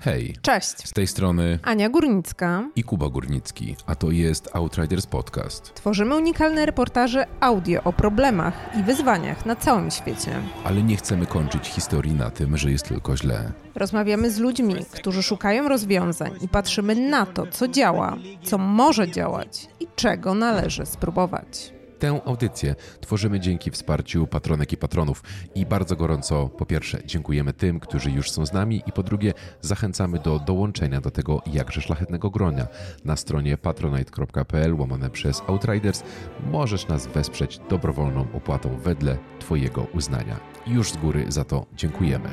Hej. Cześć. Z tej strony Ania Górnicka i Kuba Górnicki, a to jest Outriders Podcast. Tworzymy unikalne reportaże audio o problemach i wyzwaniach na całym świecie. Ale nie chcemy kończyć historii na tym, że jest tylko źle. Rozmawiamy z ludźmi, którzy szukają rozwiązań i patrzymy na to, co działa, co może działać i czego należy spróbować. Tę audycję tworzymy dzięki wsparciu patronek i patronów i bardzo gorąco po pierwsze dziękujemy tym, którzy już są z nami i po drugie zachęcamy do dołączenia do tego jakże szlachetnego gronia. Na stronie patronite.pl łamane przez Outriders możesz nas wesprzeć dobrowolną opłatą wedle Twojego uznania. Już z góry za to dziękujemy.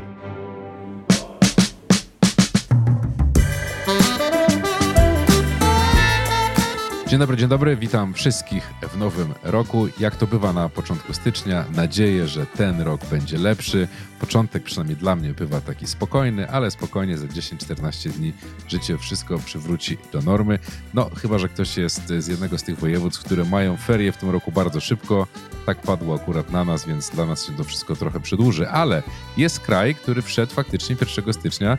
Dzień dobry, dzień dobry, witam wszystkich w nowym roku. Jak to bywa na początku stycznia, nadzieję, że ten rok będzie lepszy. Początek przynajmniej dla mnie bywa taki spokojny, ale spokojnie za 10-14 dni życie wszystko przywróci do normy. No, chyba, że ktoś jest z jednego z tych województw, które mają ferie w tym roku bardzo szybko. Tak padło akurat na nas, więc dla nas się to wszystko trochę przedłuży, ale jest kraj, który wszedł faktycznie 1 stycznia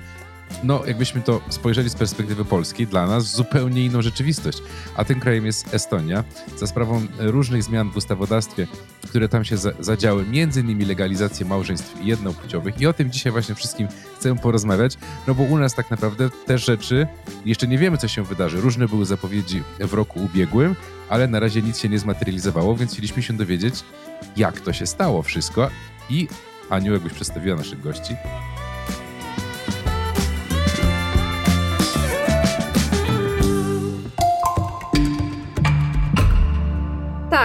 no, jakbyśmy to spojrzeli z perspektywy polskiej, dla nas zupełnie inną rzeczywistość. A tym krajem jest Estonia. Za sprawą różnych zmian w ustawodawstwie, które tam się zadziały, między innymi legalizację małżeństw jednopłciowych. I o tym dzisiaj właśnie wszystkim chcę porozmawiać, no bo u nas tak naprawdę te rzeczy, jeszcze nie wiemy, co się wydarzy. Różne były zapowiedzi w roku ubiegłym, ale na razie nic się nie zmaterializowało, więc chcieliśmy się dowiedzieć, jak to się stało wszystko. I Aniu, jakbyś przedstawiła naszych gości.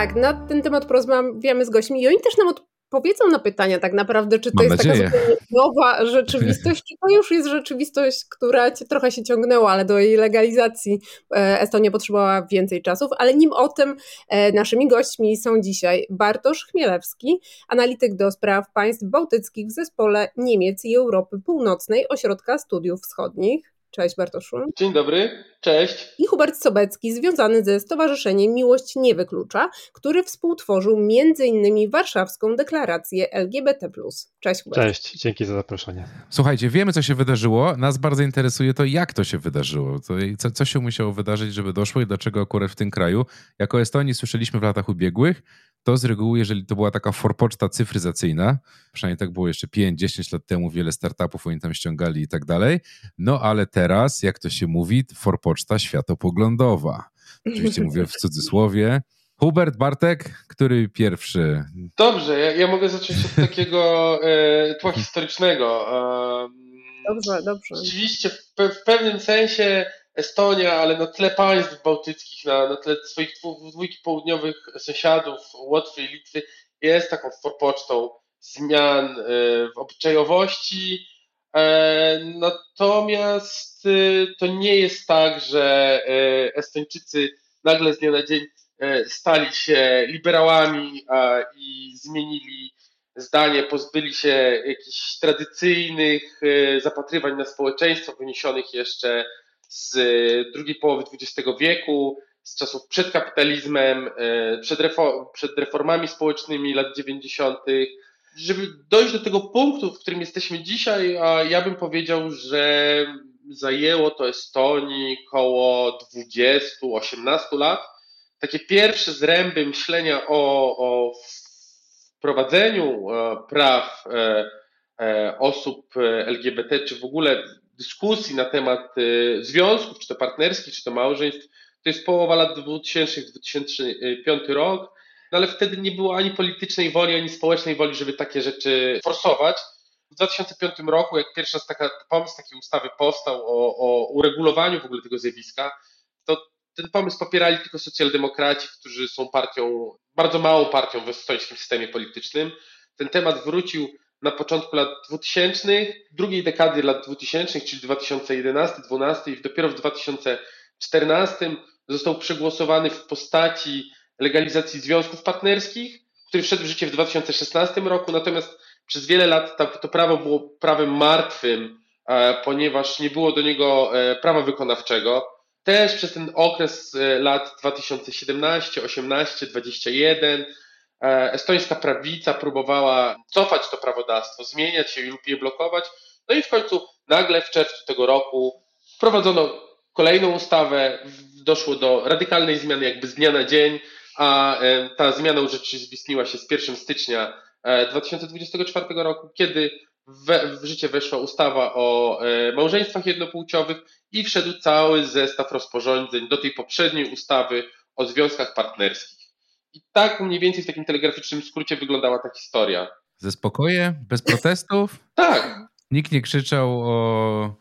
Tak, na ten temat porozmawiamy z gośćmi i oni też nam odpowiedzą na pytania tak naprawdę, czy to Mam jest nadzieję. taka nowa rzeczywistość, czy to już jest rzeczywistość, która trochę się ciągnęła, ale do jej legalizacji e, Estonia potrzebowała więcej czasów, ale nim o tym e, naszymi gośćmi są dzisiaj Bartosz Chmielewski, analityk do spraw państw bałtyckich w zespole Niemiec i Europy Północnej Ośrodka Studiów Wschodnich. Cześć Bartoszu. Dzień dobry, cześć. I Hubert Sobecki, związany ze Stowarzyszeniem Miłość Nie Wyklucza, który współtworzył m.in. warszawską deklarację LGBT. Cześć Hubert. Cześć, dzięki za zaproszenie. Słuchajcie, wiemy co się wydarzyło. Nas bardzo interesuje to, jak to się wydarzyło. To, co, co się musiało wydarzyć, żeby doszło i dlaczego akurat w tym kraju. Jako Estonii słyszeliśmy w latach ubiegłych, to z reguły, jeżeli to była taka forpoczta cyfryzacyjna, przynajmniej tak było jeszcze 5-10 lat temu, wiele startupów oni tam ściągali i tak dalej, no ale teraz, jak to się mówi, forpoczta światopoglądowa. Oczywiście mówię w cudzysłowie. Hubert, Bartek, który pierwszy? Dobrze, ja, ja mogę zacząć od takiego e, tła historycznego. E, dobrze, dobrze. Rzeczywiście, w, pe w pewnym sensie Estonia, ale na tle państw bałtyckich, na, na tle swoich dwójki południowych sąsiadów, Łotwy i Litwy, jest taką forpocztą zmian e, w obyczajowości. E, natomiast e, to nie jest tak, że Estończycy nagle z dnia na dzień stali się liberałami i zmienili zdanie, pozbyli się jakichś tradycyjnych zapatrywań na społeczeństwo wyniesionych jeszcze z e, drugiej połowy XX wieku, z czasów przed kapitalizmem, e, przed reformami społecznymi lat 90. Żeby dojść do tego punktu, w którym jesteśmy dzisiaj, ja bym powiedział, że zajęło to Estonii około 20-18 lat. Takie pierwsze zręby myślenia o, o wprowadzeniu e, praw osób LGBT, czy w ogóle dyskusji na temat związków, czy to partnerskich, czy to małżeństw, to jest połowa lat 2000, 2005 rok, no ale wtedy nie było ani politycznej woli, ani społecznej woli, żeby takie rzeczy forsować. W 2005 roku, jak pierwszy raz taka, pomysł takiej ustawy powstał o, o uregulowaniu w ogóle tego zjawiska, to ten pomysł popierali tylko socjaldemokraci, którzy są partią, bardzo małą partią w estońskim systemie politycznym. Ten temat wrócił na początku lat 2000, drugiej dekady lat 2000, czyli 2011-2012 i dopiero w 2014 został przegłosowany w postaci legalizacji związków partnerskich, który wszedł w życie w 2016 roku, natomiast przez wiele lat to, prawo było prawem martwym, e, ponieważ nie było do niego e, prawa wykonawczego. Też przez ten okres e, lat 2017, 18, 21 E, estońska prawica próbowała cofać to prawodawstwo, zmieniać je lub je blokować. No i w końcu nagle w czerwcu tego roku wprowadzono kolejną ustawę, doszło do radykalnej zmiany jakby z dnia na dzień, a ta zmiana urzeczywistniła się z 1 stycznia 2024 roku, kiedy w, w życie weszła ustawa o e, małżeństwach jednopłciowych i wszedł cały zestaw rozporządzeń do tej poprzedniej ustawy o związkach partnerskich. I tak mniej więcej w takim telegraficznym skrócie wyglądała ta historia. Ze spokojem? Bez protestów? tak. Nikt nie krzyczał o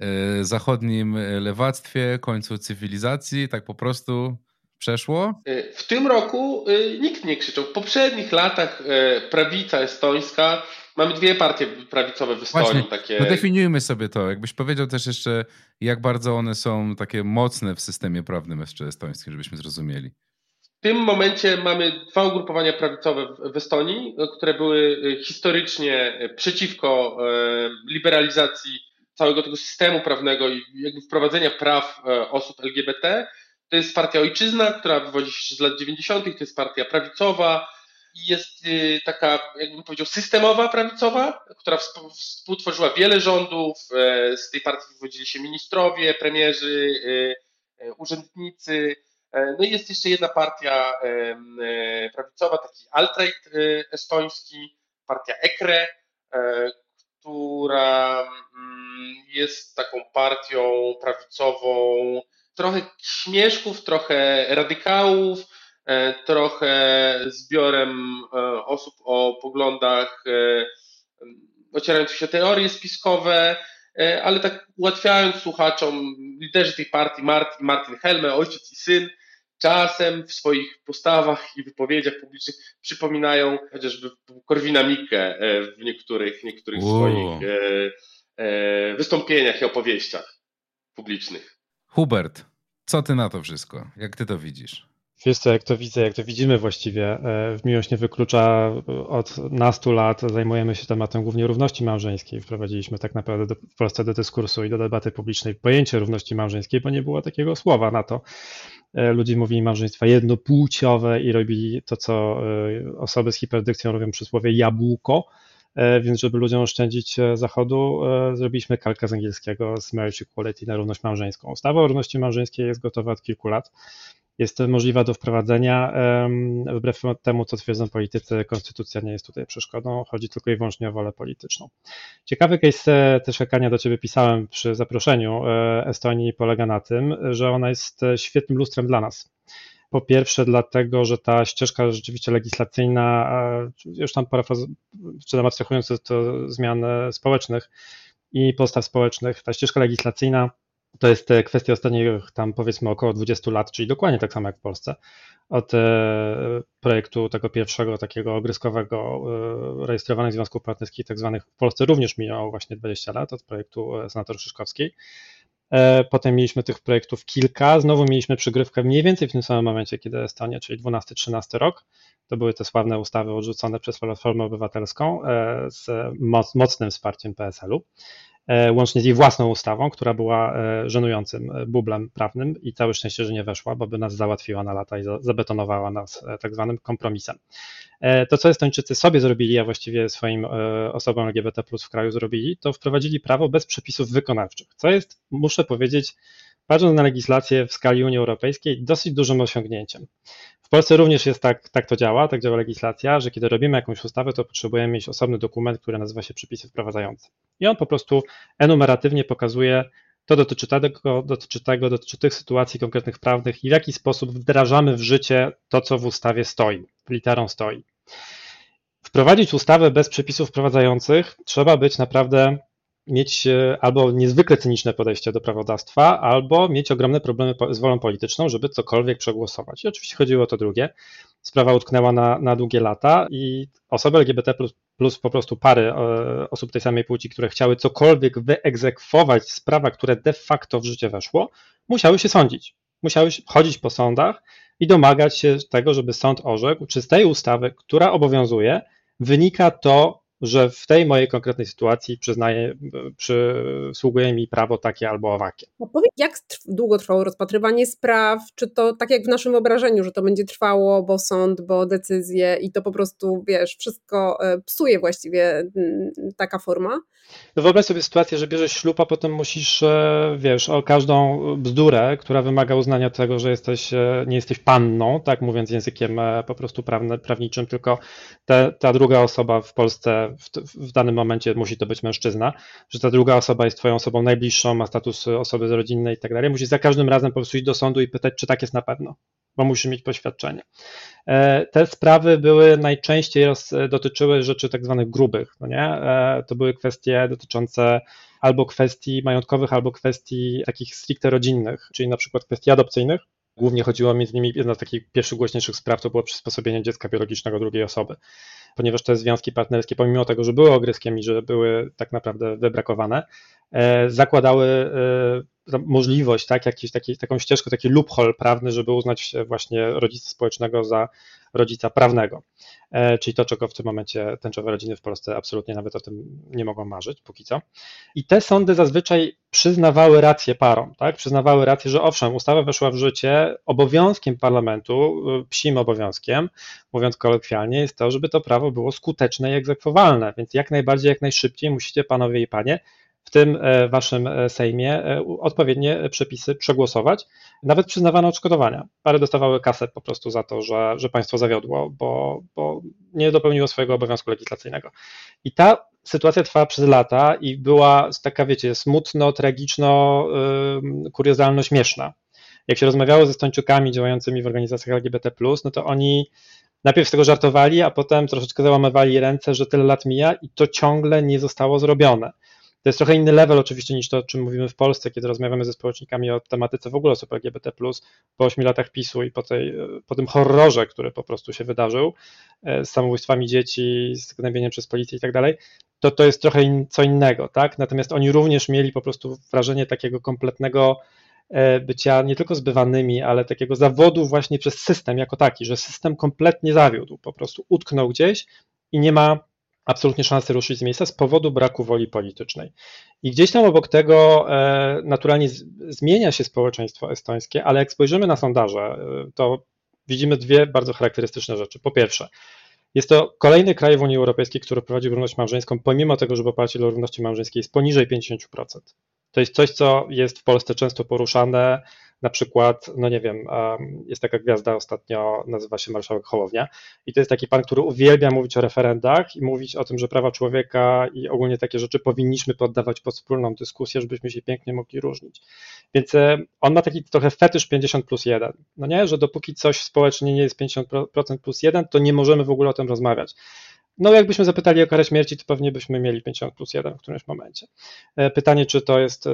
e, zachodnim lewactwie, końcu cywilizacji, tak po prostu przeszło? E, w tym roku e, nikt nie krzyczał. W poprzednich latach e, prawica estońska Mamy dwie partie prawicowe w Estonii. Właśnie, takie... no definiujmy sobie to. Jakbyś powiedział też jeszcze, jak bardzo one są takie mocne w systemie prawnym estońskim, żebyśmy zrozumieli. W tym momencie mamy dwa ugrupowania prawicowe w Estonii, które były historycznie przeciwko liberalizacji całego tego systemu prawnego i jakby wprowadzenia praw osób LGBT. To jest partia Ojczyzna, która wywodzi się z lat 90., to jest partia prawicowa, i jest y, taka, jakbym powiedział, systemowa prawicowa, która współtworzyła wiele rządów. E, z tej partii wywodzili się ministrowie, premierzy, e, e, urzędnicy. No i jest jeszcze jedna partia prawicowa, taki alt-right estoński, partia EKRE, która mm, jest taką partią prawicową, trochę śmieszków, trochę radykałów, E, trochę zbiorem e, osób o poglądach e, ocierających się teorie spiskowe, ale tak ułatwiając słuchaczom, liderzy tej partii, Martin, Martin Helme, ojciec i syn, czasem w swoich postawach i wypowiedziach publicznych przypominają chociażby Korwina Mikke w niektórych, niektórych swoich wystąpieniach i opowieściach publicznych. Hubert, co ty na to wszystko? Jak ty to widzisz? Wiesz co, jak to widzę, jak to widzimy właściwie, e, w Miłość nie wyklucza od nastu lat zajmujemy się tematem głównie równości małżeńskiej. Wprowadziliśmy tak naprawdę do, w Polsce do dyskursu i do debaty publicznej pojęcie równości małżeńskiej, bo nie było takiego słowa na to. E, ludzie mówili małżeństwa jednopłciowe i robili to, co e, osoby z hiperdykcją robią przysłowie jabłko, więc żeby ludziom oszczędzić zachodu, zrobiliśmy kalkę z angielskiego z marriage equality na równość małżeńską. Ustawa o równości małżeńskiej jest gotowa od kilku lat jest możliwa do wprowadzenia. Wbrew temu, co twierdzą politycy, konstytucja nie jest tutaj przeszkodą, chodzi tylko i wyłącznie o wolę polityczną. Ciekawy case e, też Kania do Ciebie pisałem przy zaproszeniu e, Estonii polega na tym, że ona jest e, świetnym lustrem dla nas. Po pierwsze, dlatego, że ta ścieżka rzeczywiście legislacyjna, już tam parafraz, czy tam abstrahując to zmian społecznych i postaw społecznych, ta ścieżka legislacyjna to jest e, kwestia ostatnich tam powiedzmy około 20 lat, czyli dokładnie tak samo jak w Polsce. Od e, projektu tego pierwszego takiego ogryskowego e, rejestrowanych związków partnerskich, tak zwanych w Polsce również minęło właśnie 20 lat od projektu senator Szyszkowskiej. Potem mieliśmy tych projektów kilka, znowu mieliśmy przygrywkę mniej więcej w tym samym momencie, kiedy Estonia, czyli 12-13 rok. To były te sławne ustawy odrzucone przez Platformę Obywatelską z mocnym wsparciem PSL-u. E, łącznie z jej własną ustawą, która była e, żenującym e, bublem prawnym i całe szczęście, że nie weszła, bo by nas załatwiła na lata i zabetonowała nas tak zwanym kompromisem. To, co Estończycy sobie zrobili, a właściwie swoim osobom LGBT w kraju zrobili, to wprowadzili prawo bez przepisów wykonawczych, co jest, muszę powiedzieć, patrząc na legislację w skali Unii Europejskiej, dosyć dużym osiągnięciem. W Polsce również jest tak, tak to działa, tak działa legislacja, że kiedy robimy jakąś ustawę, to potrzebujemy mieć osobny dokument, który nazywa się przepisy wprowadzające. I on po prostu enumeratywnie pokazuje, to dotyczy tego, dotyczy tego, dotyczy tych sytuacji konkretnych prawnych i w jaki sposób wdrażamy w życie to, co w ustawie stoi, literą stoi. Wprowadzić ustawę bez przepisów wprowadzających trzeba być naprawdę mieć e, albo niezwykle cyniczne podejście do prawodawstwa, albo mieć ogromne problemy z wolą polityczną, żeby cokolwiek przegłosować. I oczywiście chodziło o to drugie. Sprawa utknęła na, na długie lata i osoby LGBT plus, plus po prostu pary e, osób tej samej płci, które chciały cokolwiek wyegzekwować z prawa, które de facto w życie weszło, musiały się sądzić. Musiały chodzić po sądach i domagać się tego, żeby sąd orzekł, czy z tej ustawy, która obowiązuje, wynika to, że w tej mojej konkretnej sytuacji przyznaje, przysługuje mi prawo takie albo owakie. Powiedz, jak długo trwało rozpatrywanie spraw? Czy to tak jak w naszym wyobrażeniu, że to będzie trwało, bo sąd, bo decyzje i to po prostu, wiesz, wszystko e, psuje właściwie mm, taka forma? No wyobraź sobie sytuację, że bierzesz ślub, a potem musisz, e, wiesz, o każdą bzdurę, która wymaga uznania tego, że jesteś, e, nie jesteś panną, tak mówiąc językiem po prostu prawne, prawniczym, tylko te, ta druga osoba w Polsce w, w, danym momencie musi to być mężczyzna, że ta druga osoba jest twoją osobą najbliższą, ma status osoby rodzinnej i tak dalej. Musisz za każdym razem po prostu iść do sądu i pytać, czy tak jest na pewno, bo musisz mieć poświadczenie. E, te sprawy były najczęściej dotyczyły rzeczy tak zwanych grubych, no nie? E, to były kwestie dotyczące albo kwestii majątkowych, albo kwestii takich stricte rodzinnych, czyli na przykład kwestii adopcyjnych, Głównie chodziło między innymi, jedna z takich pierwszych głośniejszych spraw to było przysposobienie dziecka biologicznego drugiej osoby. Ponieważ te związki partnerskie, pomimo tego, że były ogryskiem i że były tak naprawdę wybrakowane, e, zakładały e, możliwość, tak, jakiś, taki, taką ścieżkę, taki loophole prawny, żeby uznać właśnie rodzica społecznego za rodzica prawnego. E, czyli to, czego w tym momencie tęczowe rodziny w Polsce absolutnie nawet o tym nie mogą marzyć, póki co. I te sądy zazwyczaj przyznawały rację parom, tak? Przyznawały rację, że owszem, ustawa weszła w życie, obowiązkiem parlamentu, y, psim obowiązkiem, mówiąc kolokwialnie, jest to, żeby to prawo było skuteczne i egzekwowalne, więc jak najbardziej, jak najszybciej musicie panowie i panie w tym e, waszym e, Sejmie e, odpowiednie przepisy przegłosować. Nawet przyznawano odszkodowania. Pary dostawały kasę po prostu za to, że, że państwo zawiodło, bo, bo nie dopełniło swojego obowiązku legislacyjnego. I ta sytuacja trwała przez lata i była taka, wiecie, smutno, tragiczno, kuriozalno śmieszna. Jak się rozmawiało ze stończukami działającymi w organizacjach LGBT, no to oni najpierw z tego żartowali, a potem troszeczkę załamywali ręce, że tyle lat mija i to ciągle nie zostało zrobione. To jest trochę inny level oczywiście niż to, o czym mówimy w Polsce, kiedy rozmawiamy ze społecznikami o tematyce w ogóle osób LGBT+, po 8 latach PiSu i po, tej, po tym horrorze, który po prostu się wydarzył, e, z samobójstwami dzieci, z gnębieniem przez policję i tak dalej, to to jest trochę in, co innego, tak? Natomiast oni również mieli po prostu wrażenie takiego kompletnego e, bycia nie tylko zbywanymi, ale takiego zawodu właśnie przez system jako taki, że system kompletnie zawiódł, po prostu utknął gdzieś i nie ma absolutnie szansy ruszyć z miejsca z powodu braku woli politycznej. I gdzieś tam obok tego e, naturalnie zmienia się społeczeństwo estońskie, ale jak spojrzymy na sondaże, e, to widzimy dwie bardzo charakterystyczne rzeczy. Po pierwsze, jest to kolejny kraj w Unii Europejskiej, który prowadzi równość małżeńską, pomimo tego, że poparcie dla równości małżeńskiej jest poniżej 50%. To jest coś, co jest w Polsce często poruszane, na przykład, no nie wiem, jest taka gwiazda ostatnio, nazywa się Marszałek Hołownia i to jest taki pan, który uwielbia mówić o referendach i mówić o tym, że prawa człowieka i ogólnie takie rzeczy powinniśmy poddawać pod wspólną dyskusję, żebyśmy się pięknie mogli różnić. Więc e, on ma taki trochę fetysz 50 plus 1, no nie, że dopóki coś społecznie nie jest 50% plus 1, to nie możemy w ogóle o tym rozmawiać. No, jakbyśmy zapytali o karę śmierci, to pewnie byśmy mieli 50 plus 1 w którymś momencie. E, pytanie, czy to jest e,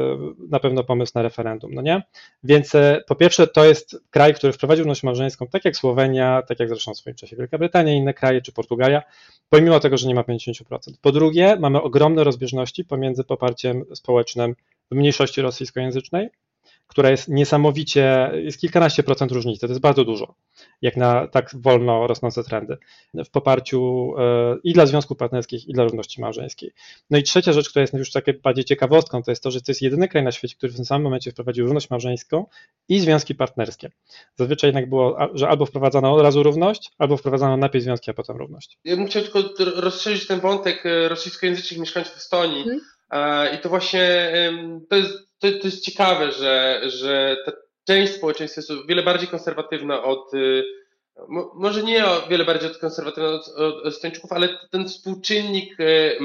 na pewno pomysł na referendum, no nie? Więc e, po pierwsze, to jest kraj, który wprowadził równość małżeńską, tak jak Słowenia, tak jak zresztą w swoim czasie Wielka Brytania, inne kraje, czy Portugalia, pomimo tego, że nie ma 50%. Po drugie, mamy ogromne rozbieżności pomiędzy poparciem społecznym w mniejszości rosyjskojęzycznej która jest niesamowicie, jest kilkanaście procent różnicy, to jest bardzo dużo, jak na tak wolno rosnące trendy w poparciu e, i dla związków partnerskich, i dla równości małżeńskiej. No i trzecia rzecz, która jest już takie bardziej ciekawostką, to jest to, że to jest jedyny kraj na świecie, który w tym samym momencie wprowadził równość małżeńską i związki partnerskie. Zazwyczaj jednak było, że albo wprowadzano od razu równość, albo wprowadzano najpierw związki, a potem równość. Ja bym chciał tylko rozszerzyć ten wątek e, rosyjskojęzycznych mieszkańców Estonii. Hmm. I to właśnie to jest to, to jest ciekawe, że, że ta część społeczeństwa jest o wiele bardziej konserwatywna od, y, może nie o wiele bardziej od konserwatywna od, od ale ten współczynnik y,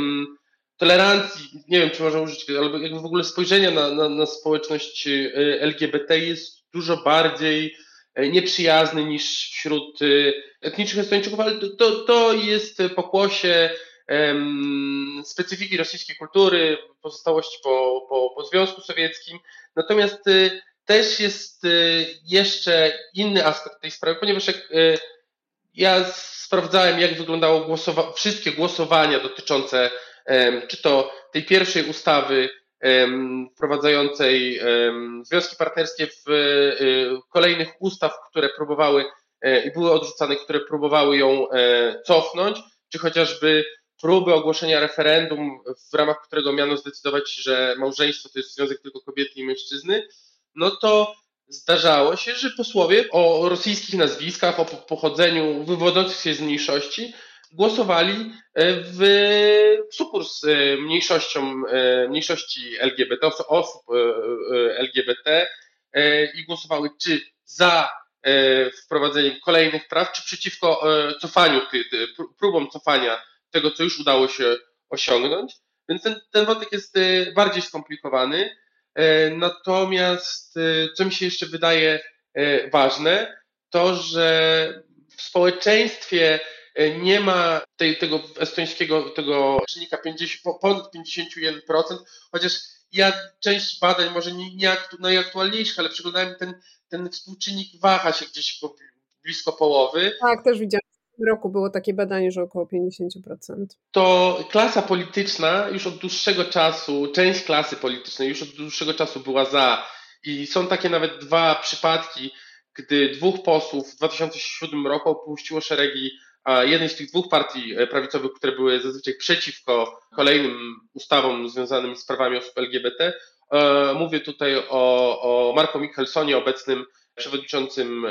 tolerancji, nie wiem czy można użyć, albo jakby w ogóle spojrzenia na, na, na społeczność y, LGBT jest dużo bardziej nieprzyjazny niż wśród etnicznych Estończyków, ale to, to jest pokłosie specyfiki rosyjskiej kultury, pozostałości po, po, po Związku Sowieckim. Natomiast y, też jest y, jeszcze inny aspekt tej sprawy, ponieważ jak y, ja sprawdzałem, jak wyglądało głosowa wszystkie głosowania dotyczące czy to tej pierwszej ustawy wprowadzającej związki partnerskie w kolejnych ustaw, które próbowały i były odrzucane, które próbowały ją e, cofnąć, czy chociażby próby ogłoszenia referendum, w ramach którego miano zdecydować, że małżeństwo to jest związek tylko kobiety i mężczyzny, no to zdarzało się, że posłowie o rosyjskich nazwiskach, o pochodzeniu wywodzących się z mniejszości głosowali e, w supór z e, mniejszością, e, mniejszości LGBT, osób LGBT i głosowały czy za wprowadzeniem kolejnych praw, czy przeciwko cofaniu, próbom cofania tego, co już udało się osiągnąć. Więc ten, ten wątek jest bardziej skomplikowany. Natomiast co mi się jeszcze wydaje ważne, to że w społeczeństwie E, nie ma tej, tego estońskiego tego czynnika 50, ponad 51%, chociaż ja część badań, może nie, nie najaktualniejszych, ale przeglądałem ten, ten współczynnik waha się gdzieś blisko połowy. Tak, też widziałem. Roku było takie badanie, że około 50%. To klasa polityczna już od dłuższego czasu, część klasy politycznej już od dłuższego czasu była za. I są takie nawet dwa przypadki, gdy dwóch posłów w 2007 roku opuściło szeregi jednej z tych dwóch partii e, prawicowych, które były zazwyczaj przeciwko kolejnym ustawom związanym z prawami osób LGBT. E, mówię tutaj o, o Marko Michelsonie, obecnym przewodniczącym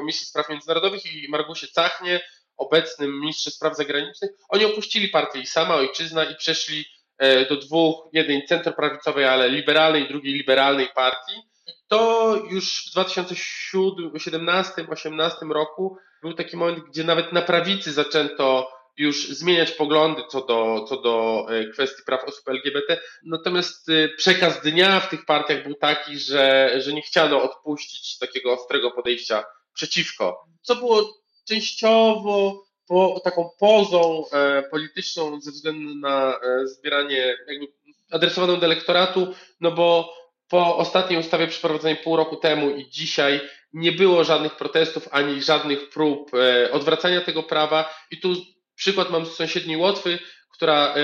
Komisji Spraw Międzynarodowych i Margusie Cachnie, obecnym ministrze spraw zagranicznych. Oni opuścili partię i sama ojczyzna i przeszli e, do dwóch, jednej centroprawicowej, ale liberalnej, drugiej liberalnej partii. I to już w 2017-2018 roku był taki moment, gdzie nawet na prawicy zaczęto już zmieniać poglądy co do, co do e, kwestii praw osób LGBT. Natomiast e, przekaz dnia w tych partiach był taki, że, że nie chciano odpuścić takiego ostrego podejścia przeciwko, co było częściowo po, taką pozą e, polityczną ze względu na e, zbieranie jakby adresowaną do elektoratu, no bo po ostatniej ustawie przeprowadzonej pół roku temu i dzisiaj nie było żadnych protestów ani żadnych prób e, odwracania tego prawa. I tu przykład mam z sąsiedniej Łotwy, która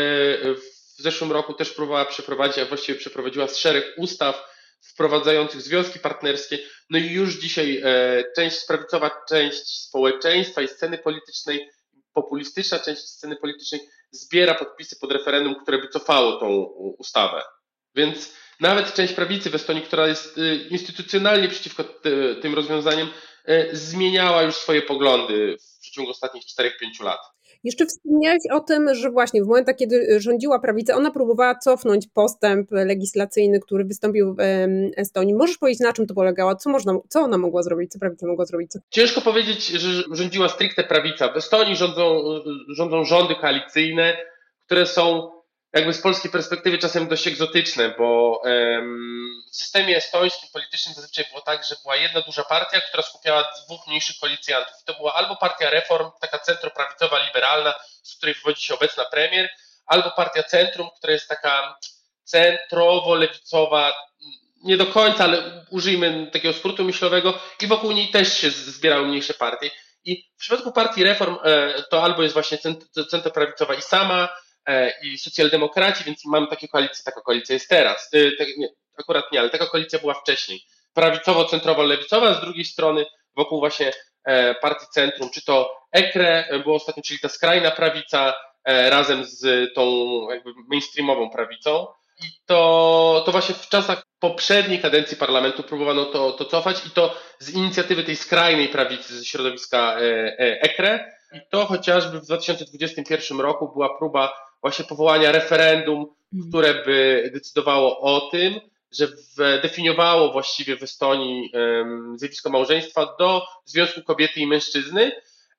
w zeszłym roku też próbowała przeprowadzić, a właściwie przeprowadziła szereg ustaw wprowadzających związki partnerskie. No i już dzisiaj e, część prawicowa, część społeczeństwa i sceny politycznej, populistyczna część sceny politycznej zbiera podpisy pod referendum, które by cofało tą ustawę. Więc nawet część prawicy w Estonii, która jest y, instytucjonalnie przeciwko tym rozwiązaniom, y, zmieniała już swoje poglądy w przeciągu ostatnich 4-5 lat. Jeszcze wspomniałeś o tym, że właśnie w momentach, kiedy rządziła prawica, ona próbowała cofnąć postęp legislacyjny, który wystąpił w Estonii. Możesz powiedzieć, na czym to polegało? Co, można, co ona mogła zrobić? Co prawica mogła zrobić? Ciężko powiedzieć, że rządziła stricte prawica. W Estonii rządzą, rządzą rządy koalicyjne, które są jakby z polskiej perspektywy czasem dość egzotyczne, bo w systemie estońskim politycznym zazwyczaj było tak, że była jedna duża partia, która skupiała dwóch mniejszych koalicjantów. To była albo partia Reform, taka centroprawicowa, liberalna, z której wywodzi się obecna premier, albo partia Centrum, która jest taka centrowo-lewicowa, nie do końca, ale użyjmy takiego skrótu myślowego i wokół niej też się zbierały mniejsze partie. I w przypadku partii Reform e, to albo jest właśnie centroprawicowa i sama, i socjaldemokraci, więc mamy takie koalicje, taka koalicja jest teraz. E, nie, akurat nie, ale taka koalicja była wcześniej. Prawicowo-centrowo-lewicowa, z drugiej strony wokół właśnie e, partii centrum, czy to EKRE było ostatnio, czyli ta skrajna prawica razem z tą jakby mainstreamową prawicą. I to, to właśnie w czasach poprzedniej kadencji parlamentu próbowano to, to cofać i to z inicjatywy tej skrajnej prawicy ze środowiska EKRE. I to chociażby w 2021 roku była próba właśnie powołania referendum, mhm. które by decydowało o tym, że definiowało właściwie w Estonii zjawisko małżeństwa do związku kobiety i mężczyzny.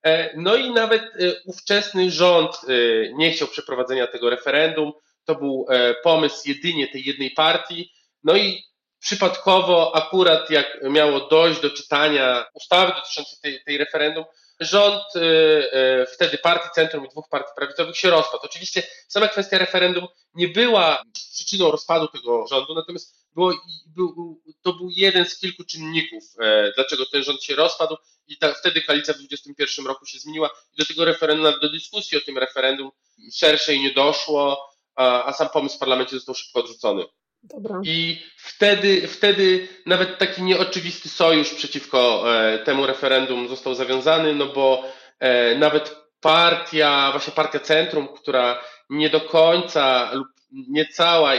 E, no i nawet e, ówczesny rząd e, nie chciał przeprowadzenia tego referendum. To był pomysł jedynie tej jednej partii. No i przypadkowo, akurat jak miało dojść do czytania ustawy dotyczącej tej, tej referendum, rząd y, y, wtedy partii centrum i dwóch partii prawicowych się rozpadł. Oczywiście sama kwestia referendum nie była przyczyną rozpadu tego rządu, natomiast było, był, to był jeden z kilku czynników, e, dlaczego ten rząd się rozpadł i ta, wtedy koalicja w 2021 roku się zmieniła i do tego referendum, do dyskusji o tym referendum szerszej nie doszło, a, a sam pomysł w parlamencie został szybko odrzucony. Dobra. I wtedy, wtedy nawet taki nieoczywisty sojusz przeciwko e, temu referendum został zawiązany, no bo e, nawet partia, właśnie partia Centrum, która nie do końca lub niecała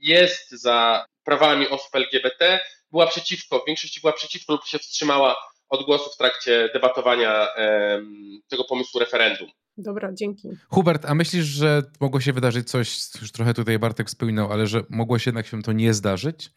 jest za prawami osób LGBT, była przeciwko, w większości była przeciwko lub się wstrzymała od głosu w trakcie debatowania tego pomysłu referendum. Dobra, dzięki. Hubert, a myślisz, że mogło się wydarzyć coś, już trochę tutaj Bartek wspominał, ale że mogło się jednak się to nie zdarzyć?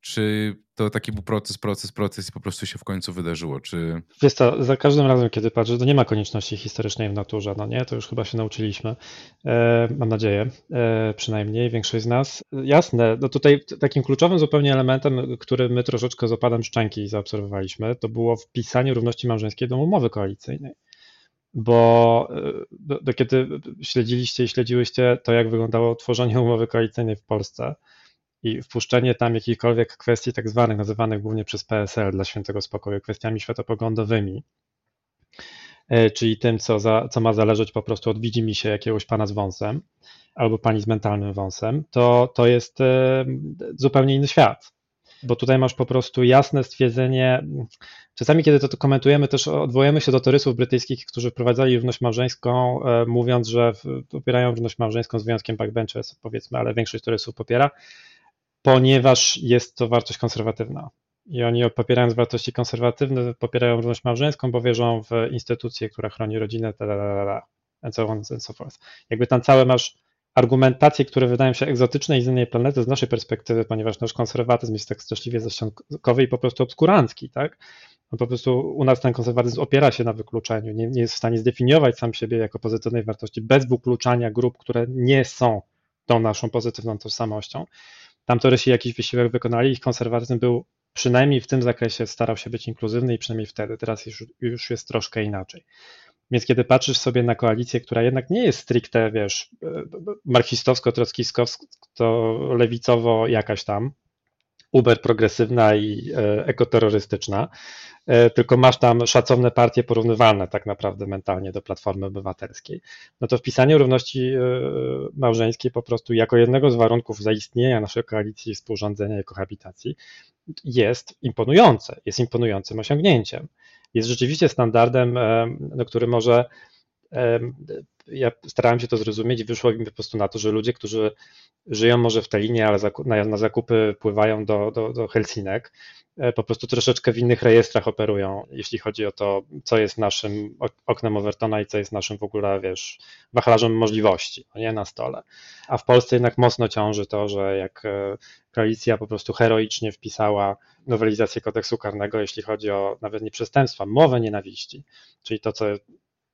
Czy to taki był proces, proces, proces i po prostu się w końcu wydarzyło? Czy... Wiesz co, za każdym razem, kiedy patrzę, to nie ma konieczności historycznej w naturze, no nie? To już chyba się nauczyliśmy, e, mam nadzieję, e, przynajmniej większość z nas. Jasne, no tutaj takim kluczowym zupełnie elementem, który my troszeczkę z opadem szczęki zaobserwowaliśmy, to było wpisanie równości małżeńskiej do umowy koalicyjnej bo e, do, do, kiedy śledziliście i śledziłyście to, jak wyglądało tworzenie umowy koalicyjnej w Polsce, i wpuszczenie tam jakichkolwiek kwestii tak zwanych, nazywanych głównie przez PSL dla świętego spokoju, kwestiami światopoglądowymi, e, czyli tym, co, za, co ma zależeć po prostu od się jakiegoś pana z wąsem albo pani z mentalnym wąsem, to, to jest e, zupełnie inny świat. Bo tutaj masz po prostu jasne stwierdzenie. Czasami, kiedy to komentujemy, też odwołujemy się do torysów brytyjskich, którzy wprowadzali równość małżeńską, e, mówiąc, że popierają równość małżeńską z wyjątkiem backbenchers, powiedzmy, ale większość torysów popiera ponieważ jest to wartość konserwatywna. I oni popierając wartości konserwatywne, popierają równość małżeńską, bo wierzą w instytucję, która chroni rodzinę, da, da, da, da, and so on and so forth. Jakby tam całe masz argumentacje, które wydają się egzotyczne i z innej planety z naszej perspektywy, ponieważ nasz konserwatyzm jest tak straszliwie zaściankowy i po prostu obskurancki, tak? No po prostu u nas ten konserwatyzm opiera się na wykluczeniu, nie, nie jest w stanie zdefiniować sam siebie jako pozytywnej wartości bez wykluczania grup, które nie są tą naszą pozytywną tożsamością. Tam Torysi jakiś wysiłek wykonali, ich konserwatyzm był przynajmniej w tym zakresie starał się być inkluzywny i przynajmniej wtedy, teraz już, już jest troszkę inaczej. Więc kiedy patrzysz sobie na koalicję, która jednak nie jest stricte, wiesz, marksistowsko-trockiskowsko-lewicowo jakaś tam, uber progresywna i e, ekoterrorystyczna, e, tylko masz tam szacowne partie porównywalne tak naprawdę mentalnie do Platformy Obywatelskiej, no to wpisanie równości e, małżeńskiej po prostu jako jednego z warunków zaistnienia naszej koalicji współrządzenia i kohabitacji jest imponujące, jest imponującym osiągnięciem. Jest rzeczywiście standardem, no, który może ja starałem się to zrozumieć i wyszło mi po prostu na to, że ludzie, którzy żyją może w Talinie, ale na, zakupy pływają do, do, do Helsinek, e, po prostu troszeczkę w innych rejestrach operują, jeśli chodzi o to, co jest naszym oknem Overtona i co jest naszym w ogóle, wiesz, wachlarzem możliwości, no nie na stole. A w Polsce jednak mocno ciąży to, że jak e, koalicja po prostu heroicznie wpisała nowelizację kodeksu karnego, jeśli chodzi o nawet nie przestępstwa, mowę nienawiści, czyli to, co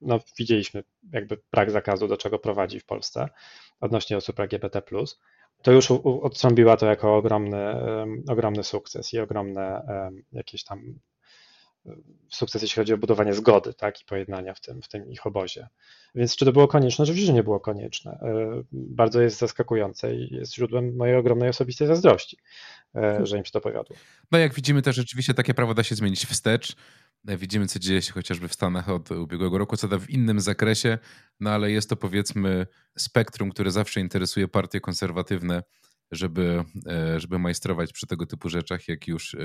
no, widzieliśmy jakby brak zakazu, do czego prowadzi w Polsce odnośnie osób LGBT+, to już odtrąbiła to jako ogromny, ogromny sukces i ogromne jakieś tam sukces, jeśli chodzi o budowanie zgody tak, i pojednania w tym, w tym ich obozie. Więc czy to było konieczne? Oczywiście nie było konieczne. E, bardzo jest zaskakujące i jest źródłem mojej ogromnej osobistej zazdrości, e, że im się to powiodło. No jak widzimy też rzeczywiście takie prawo da się zmienić wstecz. E, widzimy, co dzieje się chociażby w Stanach od ubiegłego roku, co da w innym zakresie, no ale jest to powiedzmy spektrum, które zawsze interesuje partie konserwatywne, żeby, żeby majstrować przy tego typu rzeczach, jak już,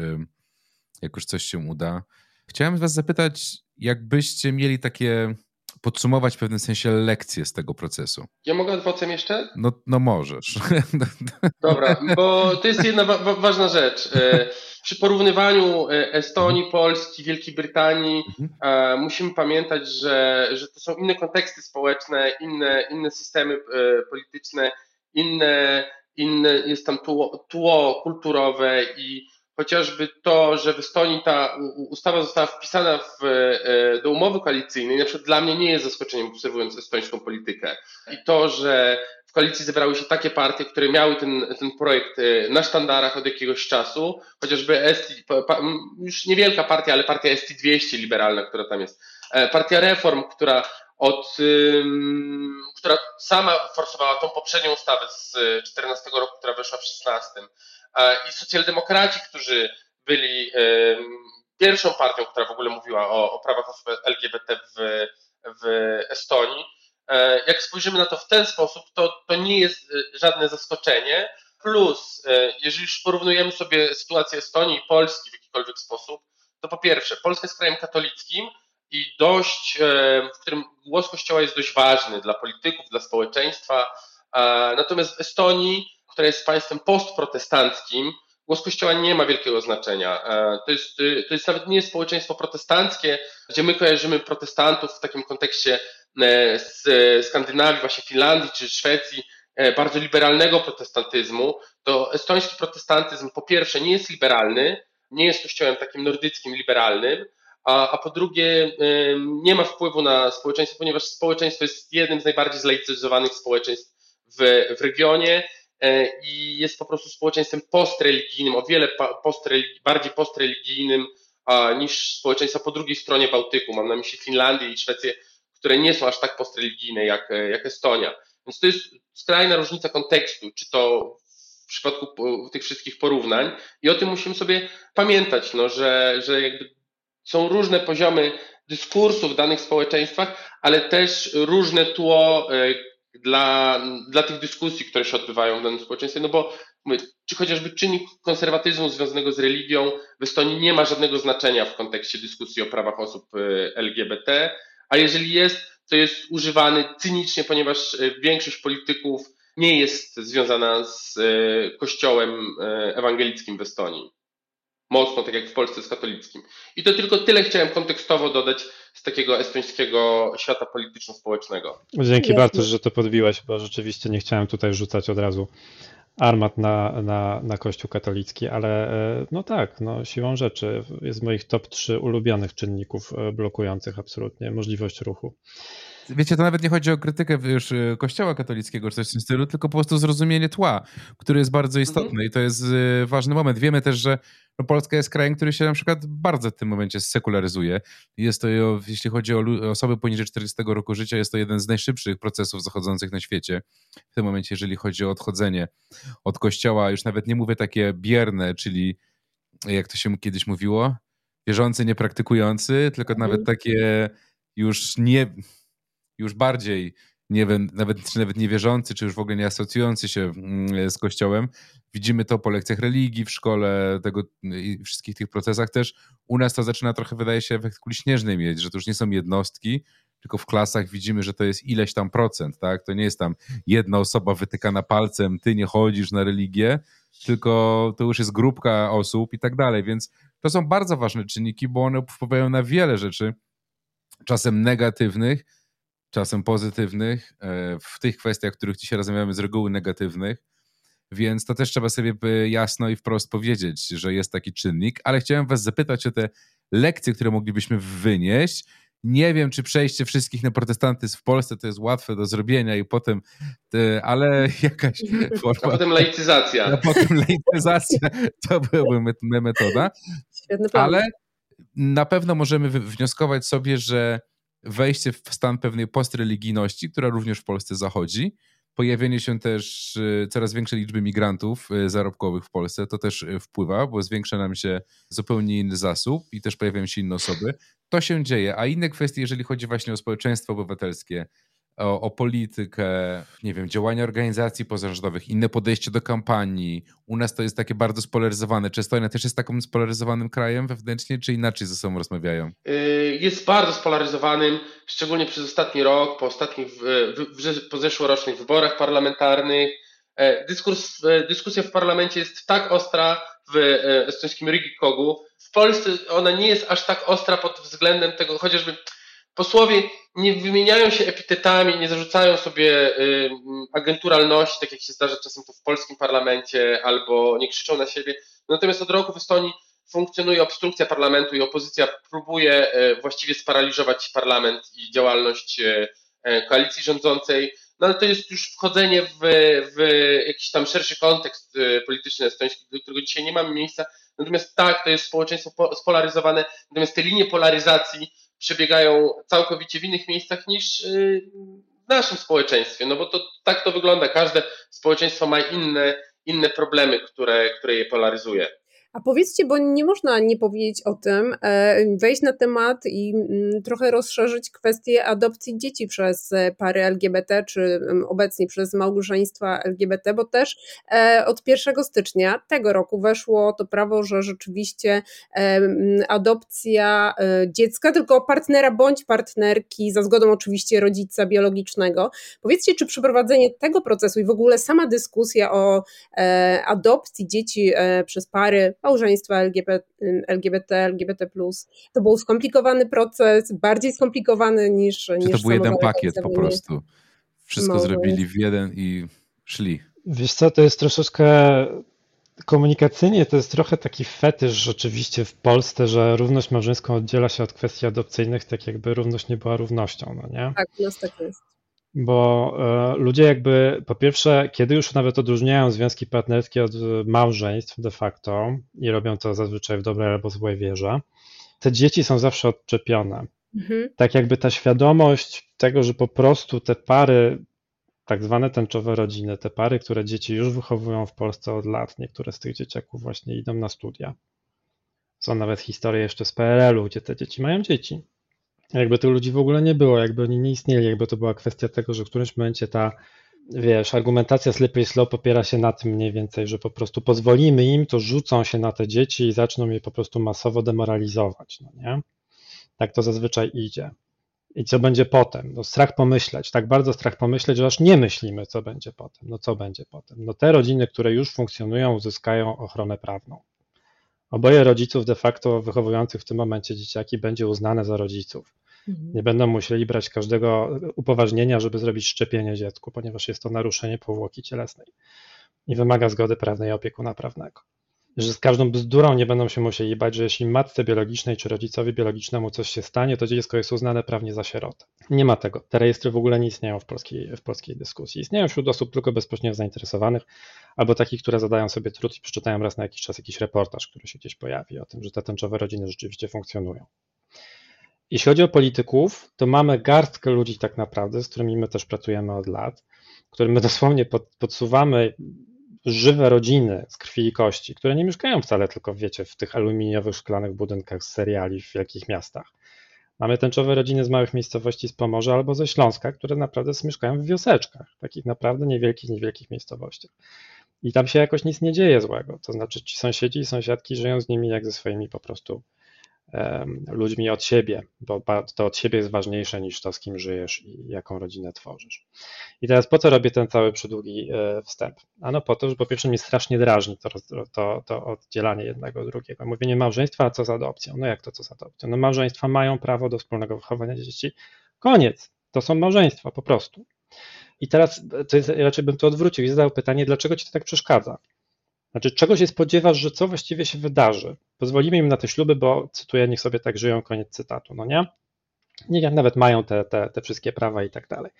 jak już coś się uda. Chciałem Was zapytać, jakbyście mieli takie podsumować w pewnym sensie lekcje z tego procesu. Ja mogę adwocem jeszcze? No, no możesz. Dobra, bo to jest jedna wa ważna rzecz. E, przy porównywaniu e, Estonii, mhm. Polski, Wielkiej Brytanii mhm. E, musimy pamiętać, że, że to są inne konteksty społeczne, inne, inne systemy polityczne, inne, inne jest tam tło, tło kulturowe i chociażby to, że w Estonii ta ustawa została wpisana w, e, do umowy koalicyjnej, na przykład dla mnie nie jest zaskoczeniem, obserwując estońską politykę. I to, że w koalicji zebrały się takie partie, które miały ten, ten projekt e, na sztandarach od jakiegoś czasu, chociażby ST, już niewielka partia, ale partia ST200 liberalna, która tam jest, e, partia Reform, która od, która sama forsowała tą poprzednią ustawę z 14 roku, która weszła w 16 i socjaldemokraci, którzy byli pierwszą partią, która w ogóle mówiła o, o prawach osób LGBT w, w Estonii. E, jak spojrzymy na to w ten sposób, to, to nie jest e, żadne zaskoczenie. Plus, e, jeżeli już porównujemy sobie sytuację Estonii i Polski w jakikolwiek sposób, to po pierwsze, Polska jest krajem katolickim i dość, w którym głos Kościoła jest dość ważny dla polityków, dla społeczeństwa. Natomiast w Estonii, która jest państwem postprotestanckim, głos Kościoła nie ma wielkiego znaczenia. To jest, to jest nawet nie społeczeństwo protestanckie, gdzie my kojarzymy protestantów w takim kontekście z Skandynawii, właśnie Finlandii czy Szwecji, E, bardzo liberalnego protestantyzmu, to estoński protestantyzm po pierwsze nie jest liberalny, nie jest kościołem takim nordyckim liberalnym, a, a po drugie nie ma wpływu na społeczeństwo, ponieważ społeczeństwo jest jednym z najbardziej zlaicyzowanych społeczeństw w, w regionie e, i jest po prostu społeczeństwem postreligijnym, o wiele postreligi, bardziej postreligijnym niż społeczeństwa po drugiej stronie Bałtyku. Mam na myśli Finlandię i Szwecję, które nie są aż tak postreligijne jak, jak Estonia. Więc to jest skrajna różnica kontekstu, czy to w przypadku tych wszystkich porównań i o tym musimy sobie pamiętać, no, że, że jakby są różne poziomy dyskursu w danych społeczeństwach, ale też różne tło e, dla, dla tych dyskusji, które się odbywają w danym społeczeństwie, no bo czy chociażby czynnik konserwatyzmu związanego z religią w Estonii nie ma żadnego znaczenia w kontekście dyskusji o prawach osób e, LGBT, a jeżeli jest, to jest używany cynicznie, ponieważ e, większość polityków nie jest związana z e, kościołem ewangelickim w Estonii. Mocno, tak jak w Polsce z katolickim. I to tylko tyle chciałem kontekstowo dodać z takiego estońskiego świata polityczno-społecznego. Dzięki bardzo, że to podbiłeś, bo rzeczywiście nie chciałem tutaj rzucać od razu armat na, na, na Kościół katolicki, ale no tak, no siłą rzeczy jest z moich top 3 ulubionych czynników blokujących absolutnie możliwość ruchu wiecie, to nawet nie chodzi o krytykę już y, kościoła katolickiego czy coś w tym stylu, tylko po prostu zrozumienie tła, które jest bardzo mhm. istotne mhm. i to jest y, ważny moment. Wiemy też, że no, Polska jest krajem, który się na przykład bardzo w tym momencie sekularyzuje. Jest to, jeśli chodzi o osoby poniżej 40 roku życia, jest to jeden z najszybszych procesów zachodzących na świecie. W tym momencie, jeżeli chodzi o odchodzenie od kościoła, już nawet nie mówię takie bierne, czyli jak to się kiedyś mówiło, wierzący, niepraktykujący, tylko mhm. nawet takie już nie już bardziej nie wiem, nawet, czy nawet niewierzący, czy już w ogóle nie asocjujący się mm, z Kościołem. Widzimy to po lekcjach religii w szkole, tego i wszystkich tych procesach też. U nas to zaczyna trochę, wydaje się, efekt kuli śnieżnej mieć, że to już nie są jednostki, tylko w klasach widzimy, że to jest ileś tam procent, tak? To nie jest tam jedna osoba wytykana palcem, ty nie chodzisz na religię, tylko to już jest grupka osób i tak dalej, więc to są bardzo ważne czynniki, bo one wpływają na wiele rzeczy, czasem negatywnych, czasem pozytywnych, e, w tych kwestiach, o których dzisiaj rozmawiamy, z reguły negatywnych. Więc to też trzeba sobie jasno i wprost powiedzieć, że jest taki czynnik, ale chciałem Was zapytać o te lekcje, które moglibyśmy wynieść. Nie wiem, czy przejście wszystkich na protestantyzm w Polsce to jest łatwe do zrobienia i potem, te, ale jakaś forma. A potem laicyzacja. A potem laicyzacja to byłaby metoda. Ale na pewno możemy wnioskować sobie, że wejście w stan pewnej postreligijności, która również w Polsce zachodzi, pojawienie się też y, coraz większej liczby migrantów y, zarobkowych w Polsce, to też y, wpływa, bo zwiększa nam się zupełnie inny zasób i też pojawiają się inne osoby. To się dzieje, a inne kwestie, jeżeli chodzi właśnie o społeczeństwo obywatelskie, o, o, politykę, nie wiem, działania organizacji pozarządowych, inne podejście do kampanii. U nas to jest takie bardzo spolaryzowane. Czy Estonia też jest takim spolaryzowanym krajem wewnętrznie, czy inaczej ze sobą rozmawiają? Y, jest bardzo spolaryzowanym, szczególnie przez ostatni rok, po ostatnich, po zeszłorocznych wyborach parlamentarnych. E, dyskurs, e, dyskusja w parlamencie jest tak ostra w e, estońskim Rigikogu. W Polsce ona nie jest aż tak ostra pod względem tego, chociażby posłowie nie wymieniają się epitetami, nie zarzucają sobie y, agenturalności, tak jak się zdarza czasem to w polskim parlamencie, albo nie krzyczą na siebie. Natomiast od roku w Estonii funkcjonuje obstrukcja parlamentu i opozycja próbuje y, właściwie sparaliżować parlament i działalność y, koalicji rządzącej. No ale to jest już wchodzenie w, w jakiś tam szerszy kontekst polityczny estoński, do którego dzisiaj nie mamy miejsca. Natomiast tak, to jest społeczeństwo spolaryzowane, natomiast te linie polaryzacji przebiegają całkowicie w innych miejscach niż y, w naszym społeczeństwie, no bo to tak to wygląda. Każde społeczeństwo ma inne, inne problemy, które, które je polaryzuje. A powiedzcie, bo nie można nie powiedzieć o tym, e, wejść na temat i mm, trochę rozszerzyć kwestię adopcji dzieci przez e, pary LGBT, czy obecnie przez małżeństwa LGBT, bo też e, od 1 stycznia tego roku weszło to prawo, że rzeczywiście adopcja dziecka, tylko partnera bądź partnerki, za zgodą oczywiście rodzica biologicznego. Powiedzcie, czy przeprowadzenie tego procesu i w ogóle sama dyskusja o adopcji dzieci przez pary małżeństwa LGBT, LGBT, LGBT+. To był skomplikowany proces, bardziej skomplikowany niż Czy niż to był jeden pakiet po prostu? Wszystko zrobili w jeden i szli. Wiesz co, to jest troszeczkę komunikacyjnie to jest trochę taki fetysz rzeczywiście w Polsce, że równość małżeńską oddziela się od kwestii adopcyjnych, tak jakby równość nie była równością, no nie? Tak, u nas tak jest. Bo e, ludzie jakby, po pierwsze, kiedy już nawet odróżniają związki partnerskie od małżeństw de facto i robią to zazwyczaj w dobrej albo złej wierze, te dzieci są zawsze odczepione. Mhm. Tak jakby ta świadomość tego, że po prostu te pary, tak zwane tęczowe rodziny, te pary, które dzieci już wychowują w Polsce od lat, niektóre z tych dzieciaków właśnie idą na studia. Są nawet historie jeszcze z PRL-u, gdzie te dzieci mają dzieci jakby tych ludzi w ogóle nie było, jakby oni nie istnieli, jakby to była kwestia tego, że w którymś momencie ta, wiesz, argumentacja slippery slow popiera się na tym mniej więcej, że po prostu pozwolimy im, to rzucą się na te dzieci i zaczną je po prostu masowo demoralizować, no nie? Tak to zazwyczaj idzie. I co będzie potem? No strach pomyśleć, tak bardzo strach pomyśleć, że aż nie myślimy, co będzie potem. No co będzie potem? No te rodziny, które już funkcjonują, uzyskają ochronę prawną. Oboje rodziców de facto wychowujących w tym momencie dzieciaki będzie uznane za rodziców. Mhm. Nie będą musieli brać każdego upoważnienia, żeby zrobić szczepienie dziecku, ponieważ jest to naruszenie powłoki cielesnej i wymaga zgody prawnej opiekuna prawnego. Że z każdą bzdurą nie będą się musieli bać, że jeśli matce biologicznej czy rodzicowi biologicznemu coś się stanie, to dziecko jest uznane prawnie za sierotę. Nie ma tego. Te rejestry w ogóle nie istnieją w polskiej, w polskiej dyskusji. Istnieją wśród osób tylko bezpośrednio zainteresowanych, albo takich, które zadają sobie trud i przeczytają raz na jakiś czas jakiś reportaż, który się gdzieś pojawi o tym, że te tęczowe rodziny rzeczywiście funkcjonują. Jeśli chodzi o polityków, to mamy garstkę ludzi tak naprawdę, z którymi my też pracujemy od lat, którym my dosłownie pod, podsuwamy żywe rodziny z krwi i kości, które nie mieszkają wcale tylko, wiecie, w tych aluminiowych, szklanych budynkach z seriali w wielkich miastach. Mamy tęczowe rodziny z małych miejscowości z Pomorza albo ze Śląska, które naprawdę mieszkają w wioseczkach, takich naprawdę niewielkich, niewielkich miejscowościach. I tam się jakoś nic nie dzieje złego. To znaczy ci sąsiedzi i sąsiadki żyją z nimi jak ze swoimi po prostu ludźmi od siebie, bo to od siebie jest ważniejsze niż to, z kim żyjesz i jaką rodzinę tworzysz. I teraz po co robię ten cały przydługi e, wstęp? Ano po to, że po pierwsze mnie strasznie drażni to, to, to oddzielanie jednego od drugiego. Mówienie małżeństwa, a co z adopcją? No jak to co z adopcją? No małżeństwa mają prawo do wspólnego wychowania dzieci. Koniec. To są małżeństwa po prostu. I teraz to jest, raczej bym to odwrócił i zadał pytanie, dlaczego ci to tak przeszkadza? Znaczy, czego się spodziewasz, że co właściwie się wydarzy? Pozwolimy im na te śluby, bo cytuję, niech sobie tak żyją, koniec cytatu, no nie? Nie, nawet mają te, te, te wszystkie prawa i tak dalej.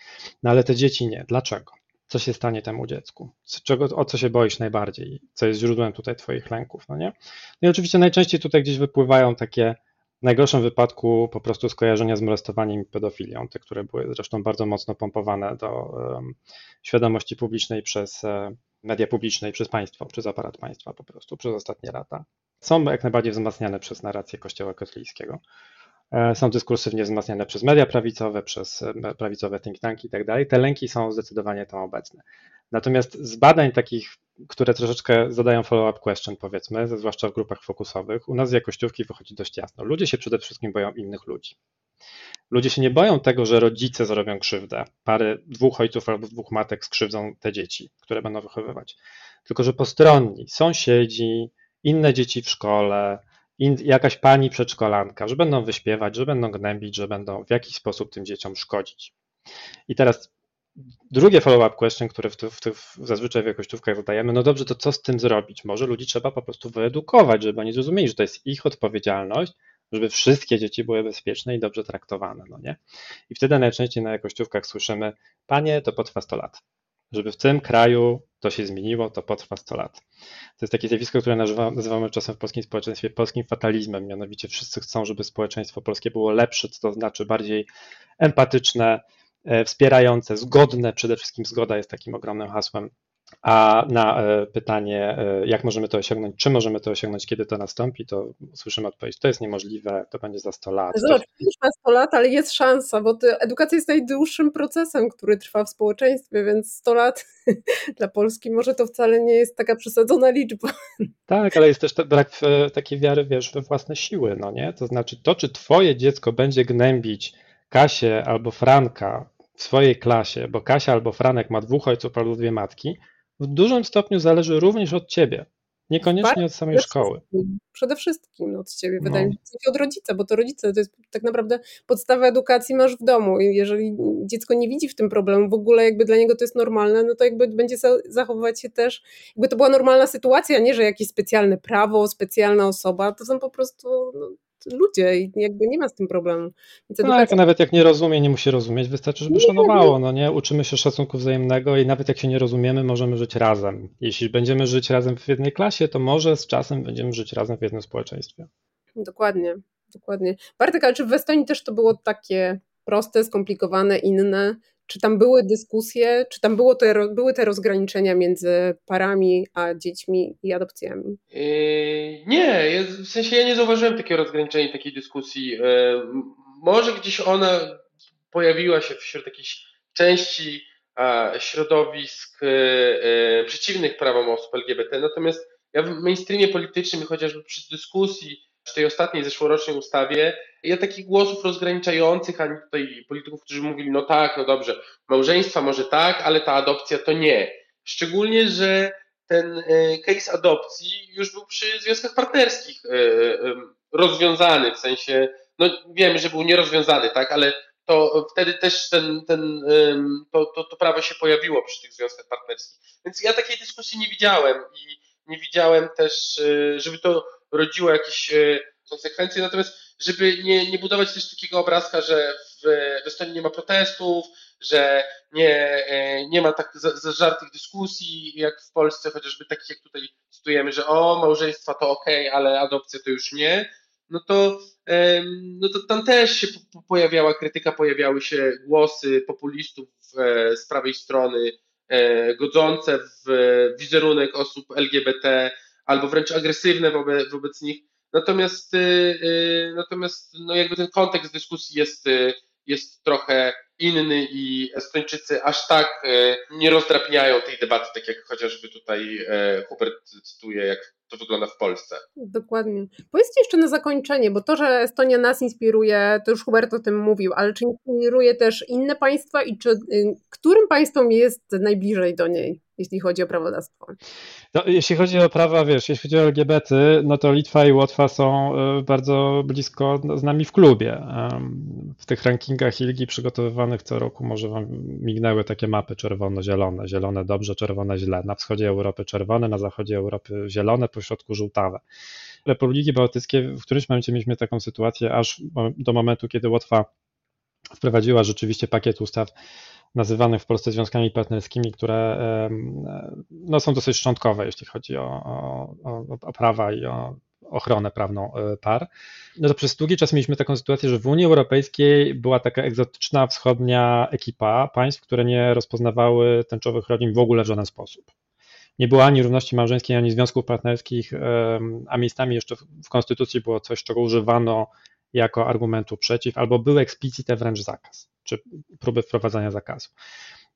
No ale te dzieci nie. Dlaczego? Co się stanie temu dziecku? Czego, o co się boisz najbardziej? Co jest źródłem tutaj Twoich lęków, no nie? No i oczywiście najczęściej tutaj gdzieś wypływają takie w najgorszym wypadku po prostu skojarzenia z molestowaniem i pedofilią, te, które były zresztą bardzo mocno pompowane do um, świadomości publicznej przez media publiczne i przez państwo, przez aparat państwa po prostu, przez ostatnie lata. Są jak najbardziej wzmacniane przez narrację Kościoła katolickiego. E, są dyskursywnie wzmacniane przez media prawicowe, przez e, prawicowe think tanki i tak dalej. Te lęki są zdecydowanie tam obecne. Natomiast z badań takich, które troszeczkę zadają follow-up question, powiedzmy, zwłaszcza w grupach fokusowych, u nas z jakościówki wychodzi dość jasno. Ludzie się przede wszystkim boją innych ludzi. Ludzie się nie boją tego, że rodzice zrobią krzywdę. Pary dwóch ojców albo dwóch matek skrzywdzą te dzieci, które będą wychowywać. Tylko, że postronni, sąsiedzi, inne dzieci w szkole, jakaś pani przedszkolanka, że będą wyśpiewać, że będą gnębić, że będą w jakiś sposób tym dzieciom szkodzić. I teraz drugie follow-up question, które w, w, w, zazwyczaj w jakościówkach zadajemy, no dobrze, to co z tym zrobić? Może ludzi trzeba po prostu wyedukować, żeby oni zrozumieli, że to jest ich odpowiedzialność, żeby wszystkie dzieci były bezpieczne i dobrze traktowane, no nie? I wtedy najczęściej na jakościówkach słyszymy, panie, to potrwa 100 lat. Żeby w tym kraju to się zmieniło, to potrwa 100 lat. To jest takie zjawisko, które nazywamy czasem w polskim społeczeństwie polskim fatalizmem, mianowicie wszyscy chcą, żeby społeczeństwo polskie było lepsze, co to znaczy bardziej empatyczne, e, wspierające, zgodne, przede wszystkim zgoda jest takim ogromnym hasłem A na e, pytanie, e, jak możemy to osiągnąć, czy możemy to osiągnąć, kiedy to nastąpi, to słyszymy odpowiedź, to jest niemożliwe, to będzie za 100 lat. Zobacz, trwa 100 lat, ale jest szansa, bo edukacja jest najdłuższym procesem, który trwa w społeczeństwie, więc 100 lat dla Polski może to wcale nie jest taka przesadzona liczba. Tak, ale jest też brak e, takiej wiary, wiesz, we własne siły, no nie? To znaczy to, czy twoje dziecko będzie gnębić Kasię albo Franka w swojej klasie, bo Kasia albo Franek ma dwóch ojców albo dwie matki, w dużym stopniu zależy również od ciebie, niekoniecznie od samej szkoły. Przede wszystkim od ciebie, no. wydaje mi się, od rodzica, bo to rodzice to jest tak naprawdę podstawa edukacji masz w domu. I jeżeli dziecko nie widzi w tym problemu, w ogóle jakby dla niego to jest normalne, no to jakby będzie zachowywać się też, jakby to była normalna sytuacja, nie że jakieś specjalne prawo, specjalna osoba, to są po prostu no, ludzie i jakby nie ma z tym problemu. Więc no, edukacja... Tak, nawet jak nie rozumie, nie musi rozumieć, wystarczy, żeby nie, szanowało, no nie? Uczymy się szacunku wzajemnego i nawet jak się nie rozumiemy, możemy żyć razem. Jeśli będziemy żyć razem w jednej klasie, to może z czasem będziemy żyć razem w jednym społeczeństwie. Dokładnie, dokładnie. Bartek, ale czy w Estonii też to było takie proste, skomplikowane, inne? Czy tam były dyskusje, czy tam było te, były te rozgraniczenia między parami a dziećmi i adopcjami? Yy, nie, w sensie ja nie zauważyłem takiego rozgraniczenia, takiej dyskusji. Yy, może gdzieś ona pojawiła się wśród jakiejś części środowisk yy, przeciwnych prawom osób LGBT, natomiast ja w mainstreamie politycznym, chociażby przy dyskusji tej ostatniej zeszłorocznej ustawie, ja takich głosów rozgraniczających, ani tutaj polityków, którzy mówili, no tak, no dobrze, małżeństwa może tak, ale ta adopcja to nie. Szczególnie, że ten e, case adopcji już był przy związkach partnerskich e, e, rozwiązany, w sensie, no wiemy, że był nierozwiązany, tak, ale to wtedy też ten, ten, to, to, to prawo się pojawiło przy tych związkach partnerskich. Więc ja takiej dyskusji nie widziałem i nie widziałem też, żeby to rodziło jakieś konsekwencje, natomiast żeby nie, nie budować też takiego obrazka, że w, w Estonii nie ma protestów, że nie, e, nie ma tak zażartych dyskusji jak w Polsce, chociażby takich jak tutaj cytujemy, że o, małżeństwa to ok, ale adopcja to już nie, no to, no to tam też się pojawiała krytyka, pojawiały się głosy populistów e, z prawej strony, e, godzące w wizerunek osób LGBT, albo wręcz agresywne wobec, wobec nich. Natomiast, y, y, natomiast no jakby ten kontekst dyskusji jest, y, jest trochę inny i Estończycy aż tak nie rozdrabniają tej debaty, tak jak chociażby tutaj Hubert cytuje, jak to wygląda w Polsce. Dokładnie. Powiedzcie jeszcze na zakończenie, bo to, że Estonia nas inspiruje, to już Hubert o tym mówił, ale czy inspiruje też inne państwa i czy którym państwom jest najbliżej do niej? jeśli chodzi o prawodawstwo. No, jeśli chodzi o prawa, wiesz, jeśli chodzi o LGBT, no to Litwa i Łotwa są e, bardzo blisko z nami w klubie. W tych rankingach ILGI przygotowywanych co roku może wam mignęły takie mapy czerwono-zielone. Zielone dobrze, czerwone źle. Na wschodzie Europy czerwone, na zachodzie Europy zielone, po środku żółtawe. Republiki Bałtyckie, w którymś momencie mieliśmy taką sytuację, aż do momentu, kiedy Łotwa wprowadziła rzeczywiście pakiet ustaw nazywanych w Polsce związkami partnerskimi, które no, są dosyć szczątkowe, jeśli chodzi o, o, o prawa i o ochronę prawną e, par. No to przez długi czas mieliśmy taką sytuację, że w Unii Europejskiej była taka egzotyczna wschodnia ekipa państw, które nie rozpoznawały tęczowych rodzin w ogóle w żaden sposób. Nie było ani równości małżeńskiej, ani związków partnerskich, a miejscami jeszcze w konstytucji było coś, czego używano jako argumentu przeciw, albo był eksplicite wręcz zakaz czy próby wprowadzania zakazu.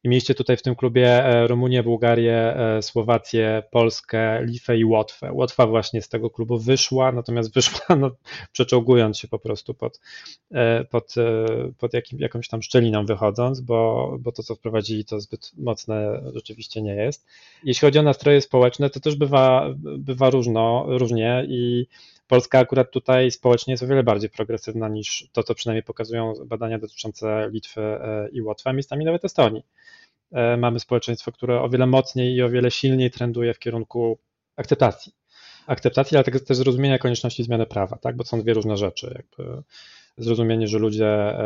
I mieliście tutaj w tym klubie e, Rumunię, Bułgarię, e, Słowację, Polskę, Litwę i Łotwę. Łotwa właśnie z tego klubu wyszła, natomiast wyszła no, przeczołgując się po prostu pod, e, pod, pod jakim, jakąś tam szczeliną wychodząc, bo, bo to, co wprowadzili, to zbyt mocne rzeczywiście nie jest. Jeśli chodzi o nastroje społeczne, to też bywa, bywa różno, różnie i Polska akurat tutaj społecznie jest o wiele bardziej progresywna niż to, co przynajmniej pokazują badania dotyczące Litwy e, i Łotwy, a miejscami nawet Estonii. E, mamy społeczeństwo, które o wiele mocniej i o wiele silniej trenduje w kierunku akceptacji. Akceptacji, ale też zrozumienia konieczności zmiany prawa, tak? bo są dwie różne rzeczy. Jakby zrozumienie, że ludzie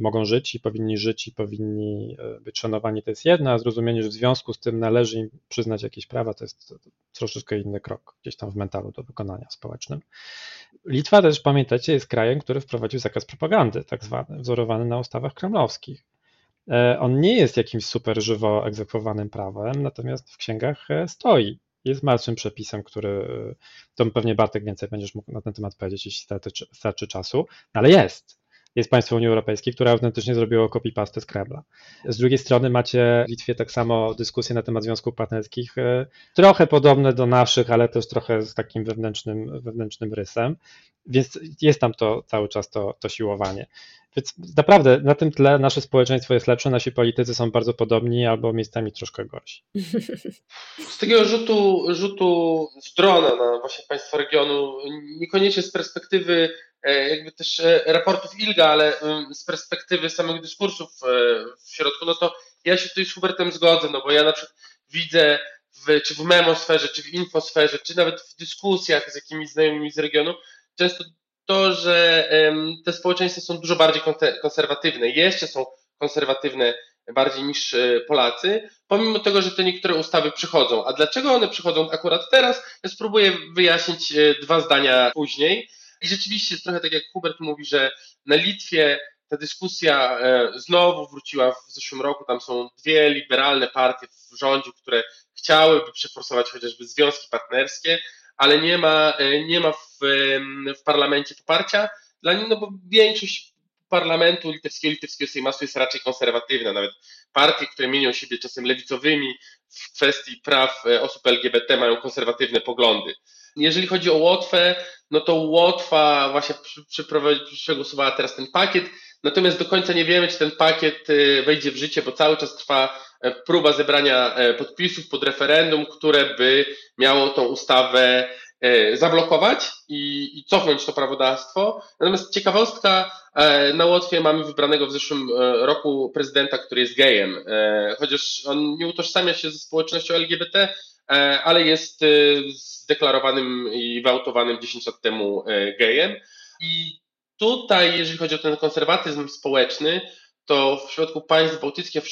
mogą żyć i powinni żyć i powinni e, być szanowani, to jest jedno, a zrozumienie, że w związku z tym należy im przyznać jakieś prawa, to jest troszeczkę inny krok gdzieś tam w mentalu do wykonania społecznym. Litwa też, pamiętacie, jest krajem, który wprowadził zakaz propagandy, tak zwany, wzorowany na ustawach kremlowskich. on nie jest jakimś super żywo egzekwowanym prawem, natomiast w księgach stoi. Jest martwym przepisem, który, to pewnie Bartek więcej będziesz mógł na ten temat powiedzieć, jeśli starczy czasu, ale jest jest państwo Unii Europejskiej, które autentycznie zrobiło copy-paste z Kremla. Z drugiej strony macie w Litwie tak samo dyskusje na temat związków partnerskich, e, trochę podobne do naszych, ale też trochę z takim wewnętrznym, wewnętrznym rysem, więc jest tam to cały czas to, to siłowanie. Więc naprawdę na tym tle nasze społeczeństwo jest lepsze, nasi politycy są bardzo podobni albo miejscami troszkę gorsi. Z takiego rzutu, rzutu z drona na właśnie państwa regionu, niekoniecznie z perspektywy E, jakby też e, raportów ILGA, ale z perspektywy samych dyskursów e, w środku, no to ja się tutaj z Hubertem zgodzę, no bo ja na przykład widzę w, czy w memosferze, czy w infosferze, czy nawet w dyskusjach z jakimiś znajomymi z regionu, często to, że te społeczeństwa są dużo bardziej konserwatywne, jeszcze są konserwatywne bardziej niż Polacy, pomimo tego, że te niektóre ustawy przychodzą. A dlaczego one przychodzą akurat teraz? Ja spróbuję wyjaśnić dwa zdania później. I rzeczywiście jest trochę tak, jak Hubert mówi, że na Litwie ta dyskusja e, znowu wróciła w zeszłym roku. Tam są dwie liberalne partie w rządzie, które chciałyby przeforsować chociażby związki partnerskie, ale nie ma, e, nie ma w, w parlamencie poparcia dla nich, no bo większość parlamentu litewskiego, litewskiego Sejmasu jest raczej konserwatywna. Nawet partie, które mienią siebie czasem lewicowymi w kwestii praw e, osób LGBT mają konserwatywne poglądy. Jeżeli chodzi o Łotwę, no to Łotwa właśnie przegłosowała teraz ten pakiet, natomiast do końca nie wiemy, czy ten pakiet y, wejdzie w życie, bo cały czas trwa e, próba zebrania e, podpisów pod referendum, które by miało tą ustawę e, zablokować i, i cofnąć to prawodawstwo. Natomiast ciekawostka, na Łotwie mamy wybranego w zeszłym roku prezydenta, który jest gejem, chociaż on nie utożsamia się ze społecznością LGBT, E, ale jest e, zdeklarowanym i wyautowanym 10 lat temu e, gejem. I tutaj, jeżeli chodzi o ten konserwatyzm społeczny, to w przypadku państw bałtyckich,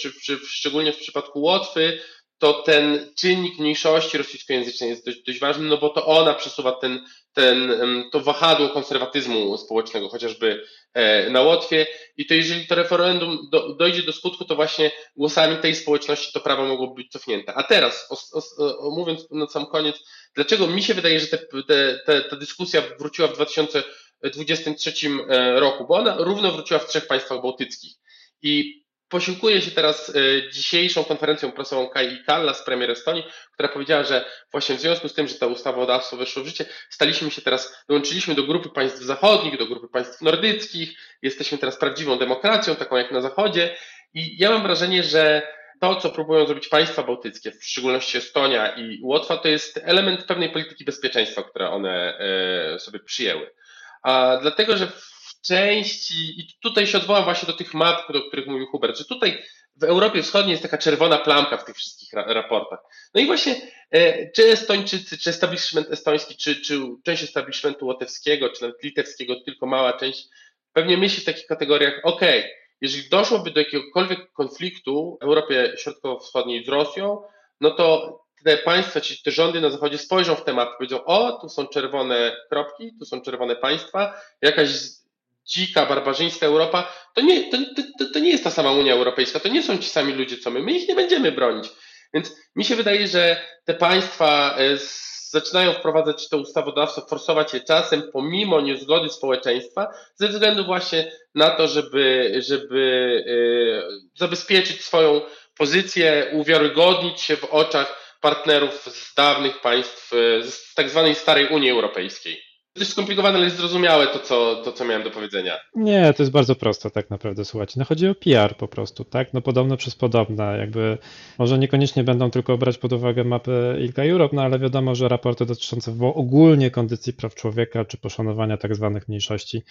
szczególnie w przypadku Łotwy, to ten czynnik mniejszości rosyjskojęzycznej jest dość, dość ważny, no bo to ona przesuwa ten, ten, to wahadło konserwatyzmu społecznego, chociażby e, na Łotwie. I to jeżeli to referendum do, dojdzie do skutku, to właśnie głosami tej społeczności to prawo mogłoby być cofnięte. A teraz, o, o, mówiąc na sam koniec, dlaczego mi się wydaje, że te, te, te, ta dyskusja wróciła w 2023 e, roku, bo ona równo wróciła w trzech państwach bałtyckich. I posiłkuję się teraz e, dzisiejszą konferencją prasową Kai Kallas, premier Estonii, która powiedziała, że właśnie w związku z tym, że ta ustawodawstwo weszło w życie, staliśmy się teraz, dołączyliśmy do grupy państw zachodnich, do grupy państw nordyckich, jesteśmy teraz prawdziwą demokracją, taką jak na Zachodzie i ja mam wrażenie, że to, co próbują zrobić państwa bałtyckie, w szczególności Estonia i Łotwa, to jest element pewnej polityki bezpieczeństwa, które one e, sobie przyjęły. A dlatego, że części, i tutaj się odwołam właśnie do tych map, o których mówił Hubert, że tutaj w Europie Wschodniej jest taka czerwona plamka w tych wszystkich ra raportach. No i właśnie e, czy Estończycy, czy establishment estoński, czy, czy część establishmentu łotewskiego, czy nawet litewskiego, tylko mała część, pewnie myśli w takich kategoriach, ok, jeżeli doszłoby do jakiegokolwiek konfliktu w Europie Środkowo-Wschodniej z Rosją, no to te państwa, czy te rządy na zachodzie spojrzą w te mapy, powiedzą, o, tu są czerwone kropki, tu są czerwone państwa, jakaś dzika, barbarzyńska Europa, to nie, to, to, to nie jest ta sama Unia Europejska, to nie są ci sami ludzie, co my. My ich nie będziemy bronić. Więc mi się wydaje, że te państwa e, zaczynają wprowadzać to ustawodawstwo, forsować je czasem pomimo niezgody społeczeństwa, ze względu właśnie na to, żeby, żeby e, zabezpieczyć swoją pozycję, uwiarygodnić się w oczach partnerów z dawnych państw, e, z tak zwanej starej Unii Europejskiej. Dość skomplikowane, ale zrozumiałe to co, to, co miałem do powiedzenia. Nie, to jest bardzo proste tak naprawdę, słuchajcie. No chodzi o PR po prostu, tak? No podobno przez podobne, jakby może niekoniecznie będą tylko brać pod uwagę mapy ILGA Europe, no ale wiadomo, że raporty dotyczące ogólnie kondycji praw człowieka, czy poszanowania tak zwanych mniejszości,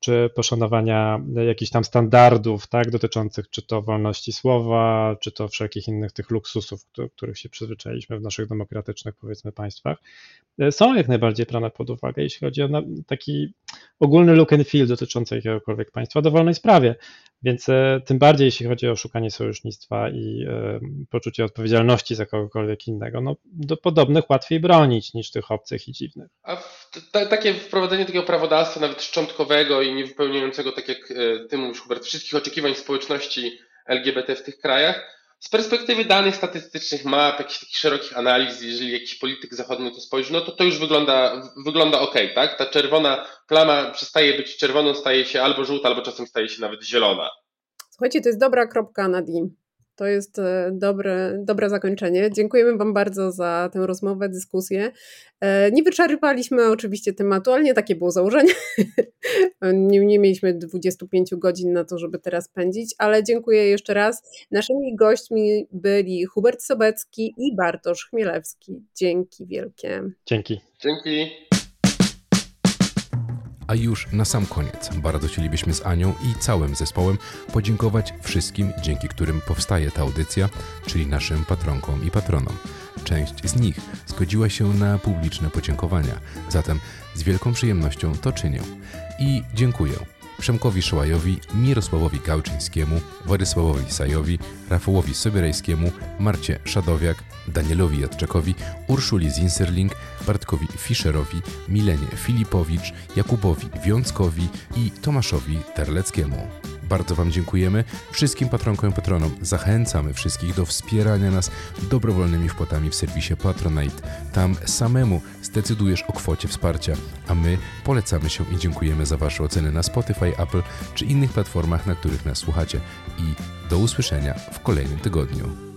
czy poszanowania jakichś tam standardów, tak, dotyczących czy to wolności słowa, czy to wszelkich innych tych luksusów, do których się przyzwyczailiśmy w naszych demokratycznych, powiedzmy, państwach, są jak najbardziej brane pod uwagę, jeśli chodzi o taki ogólny look and feel dotyczący jakiegokolwiek państwa dowolnej sprawie. Więc e, tym bardziej, jeśli chodzi o szukanie sojusznictwa i e, poczucie odpowiedzialności za kogokolwiek innego, no do podobnych łatwiej bronić niż tych obcych i dziwnych. A w, takie wprowadzenie takiego prawodawstwa, nawet szczątkowego i niewypełniającego, tak jak e, ty mówisz, Hubert, wszystkich oczekiwań społeczności LGBT w tych krajach. Z perspektywy danych statystycznych, map, jakichś takich szerokich analiz, jeżeli jakiś polityk zachodni to spojrzy, no to to już wygląda, wygląda ok, tak? Ta czerwona plama przestaje być czerwoną, staje się albo żółta, albo czasem staje się nawet zielona. Słuchajcie, to jest dobra kropka na dim. To jest e, dobre, dobre zakończenie. Dziękujemy Wam bardzo za tę rozmowę, dyskusję. E, nie wyczerpaliśmy oczywiście tematu, ale nie takie było założenie. Nie, nie mieliśmy 25 godzin na to, żeby teraz pędzić, ale dziękuję jeszcze raz. Naszymi gośćmi byli Hubert Sobecki i Bartosz Chmielewski. Dzięki wielkie. Dzięki. Dzięki. A już na sam koniec bardzo chcielibyśmy z Anią i całym zespołem podziękować wszystkim, dzięki którym powstaje ta audycja, czyli naszym patronkom i patronom. Część z nich zgodziła się na publiczne podziękowania, zatem z wielką przyjemnością to czynię. I dziękuję Przemkowi Szołajowi, Mirosławowi Gałczyńskiemu, Władysławowi Sajowi, Rafałowi Sobierajskiemu, Marcie Szadowiak, Danielowi Jadczakowi, Urszuli Zinserling, Bartkowi Fischerowi, Milenie Filipowicz, Jakubowi Wiąckowi i Tomaszowi Terleckiemu. Bardzo Wam dziękujemy. Wszystkim patronkom i patronom zachęcamy wszystkich do wspierania nas dobrowolnymi wpłatami w serwisie Patronite. Tam samemu zdecydujesz o kwocie wsparcia, a my polecamy się i dziękujemy za Wasze oceny na Spotify, Apple czy innych platformach, na których nas słuchacie. I do usłyszenia w kolejnym tygodniu.